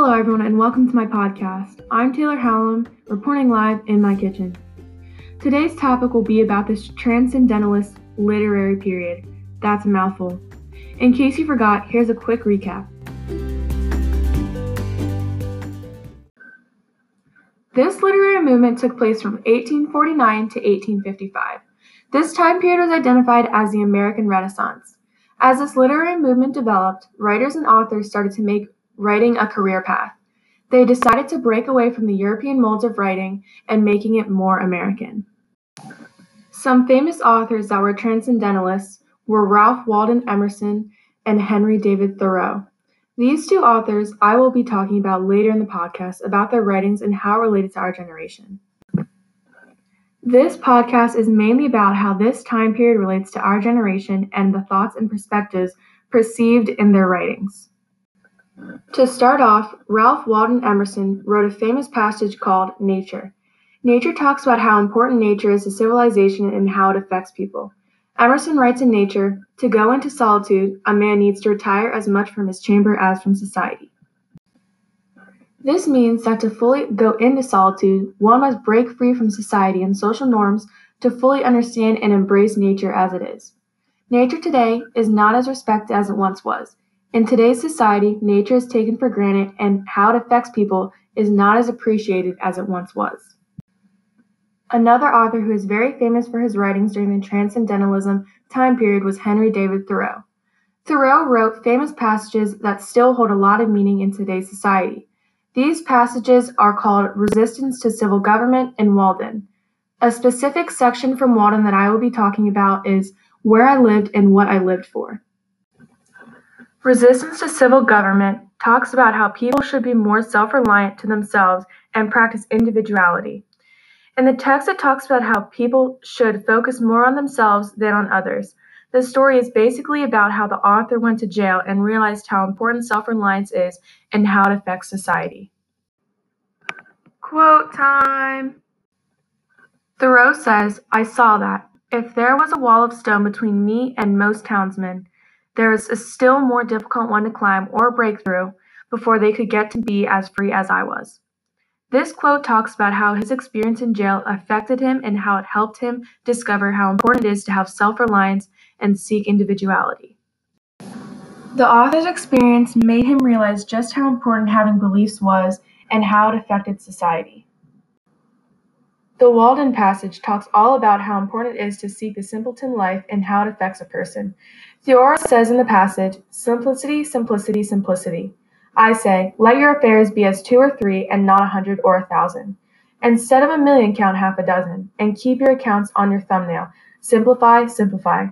Hello, everyone, and welcome to my podcast. I'm Taylor Hallam, reporting live in my kitchen. Today's topic will be about this transcendentalist literary period. That's a mouthful. In case you forgot, here's a quick recap. This literary movement took place from 1849 to 1855. This time period was identified as the American Renaissance. As this literary movement developed, writers and authors started to make writing a career path. They decided to break away from the European molds of writing and making it more American. Some famous authors that were transcendentalists were Ralph Waldo Emerson and Henry David Thoreau. These two authors I will be talking about later in the podcast about their writings and how it related to our generation. This podcast is mainly about how this time period relates to our generation and the thoughts and perspectives perceived in their writings. To start off, Ralph Waldo Emerson wrote a famous passage called Nature. Nature talks about how important nature is to civilization and how it affects people. Emerson writes in Nature To go into solitude, a man needs to retire as much from his chamber as from society. This means that to fully go into solitude, one must break free from society and social norms to fully understand and embrace nature as it is. Nature today is not as respected as it once was. In today's society, nature is taken for granted and how it affects people is not as appreciated as it once was. Another author who is very famous for his writings during the Transcendentalism time period was Henry David Thoreau. Thoreau wrote famous passages that still hold a lot of meaning in today's society. These passages are called Resistance to Civil Government and Walden. A specific section from Walden that I will be talking about is Where I Lived and What I Lived For. Resistance to civil government talks about how people should be more self reliant to themselves and practice individuality. In the text, it talks about how people should focus more on themselves than on others. The story is basically about how the author went to jail and realized how important self reliance is and how it affects society. Quote time Thoreau says, I saw that. If there was a wall of stone between me and most townsmen, there is a still more difficult one to climb or break through before they could get to be as free as I was. This quote talks about how his experience in jail affected him and how it helped him discover how important it is to have self reliance and seek individuality. The author's experience made him realize just how important having beliefs was and how it affected society. The Walden passage talks all about how important it is to seek the simpleton life and how it affects a person. Thoreau says in the passage, Simplicity, simplicity, simplicity. I say, let your affairs be as two or three, and not a hundred or a thousand. Instead of a million, count half a dozen, and keep your accounts on your thumbnail. Simplify, simplify.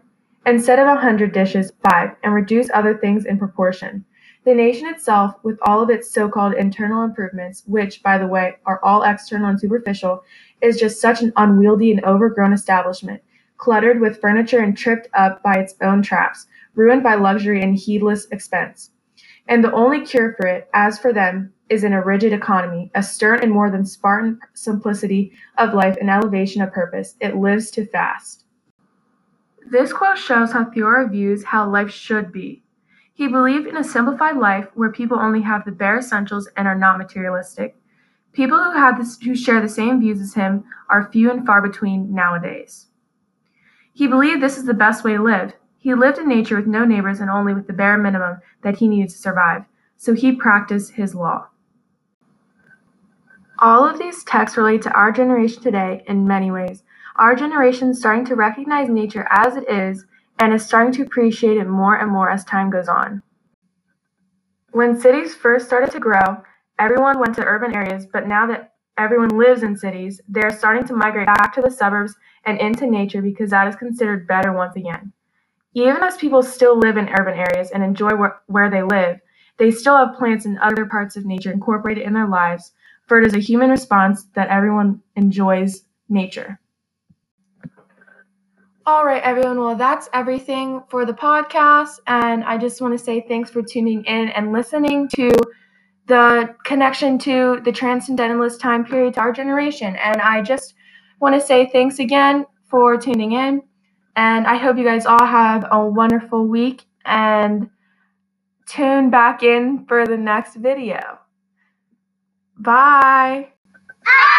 Instead of a hundred dishes, five, and reduce other things in proportion. The nation itself, with all of its so called internal improvements, which, by the way, are all external and superficial, is just such an unwieldy and overgrown establishment, cluttered with furniture and tripped up by its own traps, ruined by luxury and heedless expense. And the only cure for it, as for them, is in a rigid economy, a stern and more than Spartan simplicity of life and elevation of purpose. It lives to fast. This quote shows how Thoreau views how life should be. He believed in a simplified life where people only have the bare essentials and are not materialistic. People who have this, who share the same views as him are few and far between nowadays. He believed this is the best way to live. He lived in nature with no neighbors and only with the bare minimum that he needed to survive, so he practiced his law. All of these texts relate to our generation today in many ways. Our generation is starting to recognize nature as it is and is starting to appreciate it more and more as time goes on. When cities first started to grow, everyone went to urban areas, but now that everyone lives in cities, they're starting to migrate back to the suburbs and into nature because that is considered better once again. Even as people still live in urban areas and enjoy wh- where they live, they still have plants and other parts of nature incorporated in their lives, for it is a human response that everyone enjoys nature. All right, everyone. Well, that's everything for the podcast. And I just want to say thanks for tuning in and listening to the connection to the transcendentalist time period to our generation. And I just want to say thanks again for tuning in. And I hope you guys all have a wonderful week and tune back in for the next video. Bye. Bye.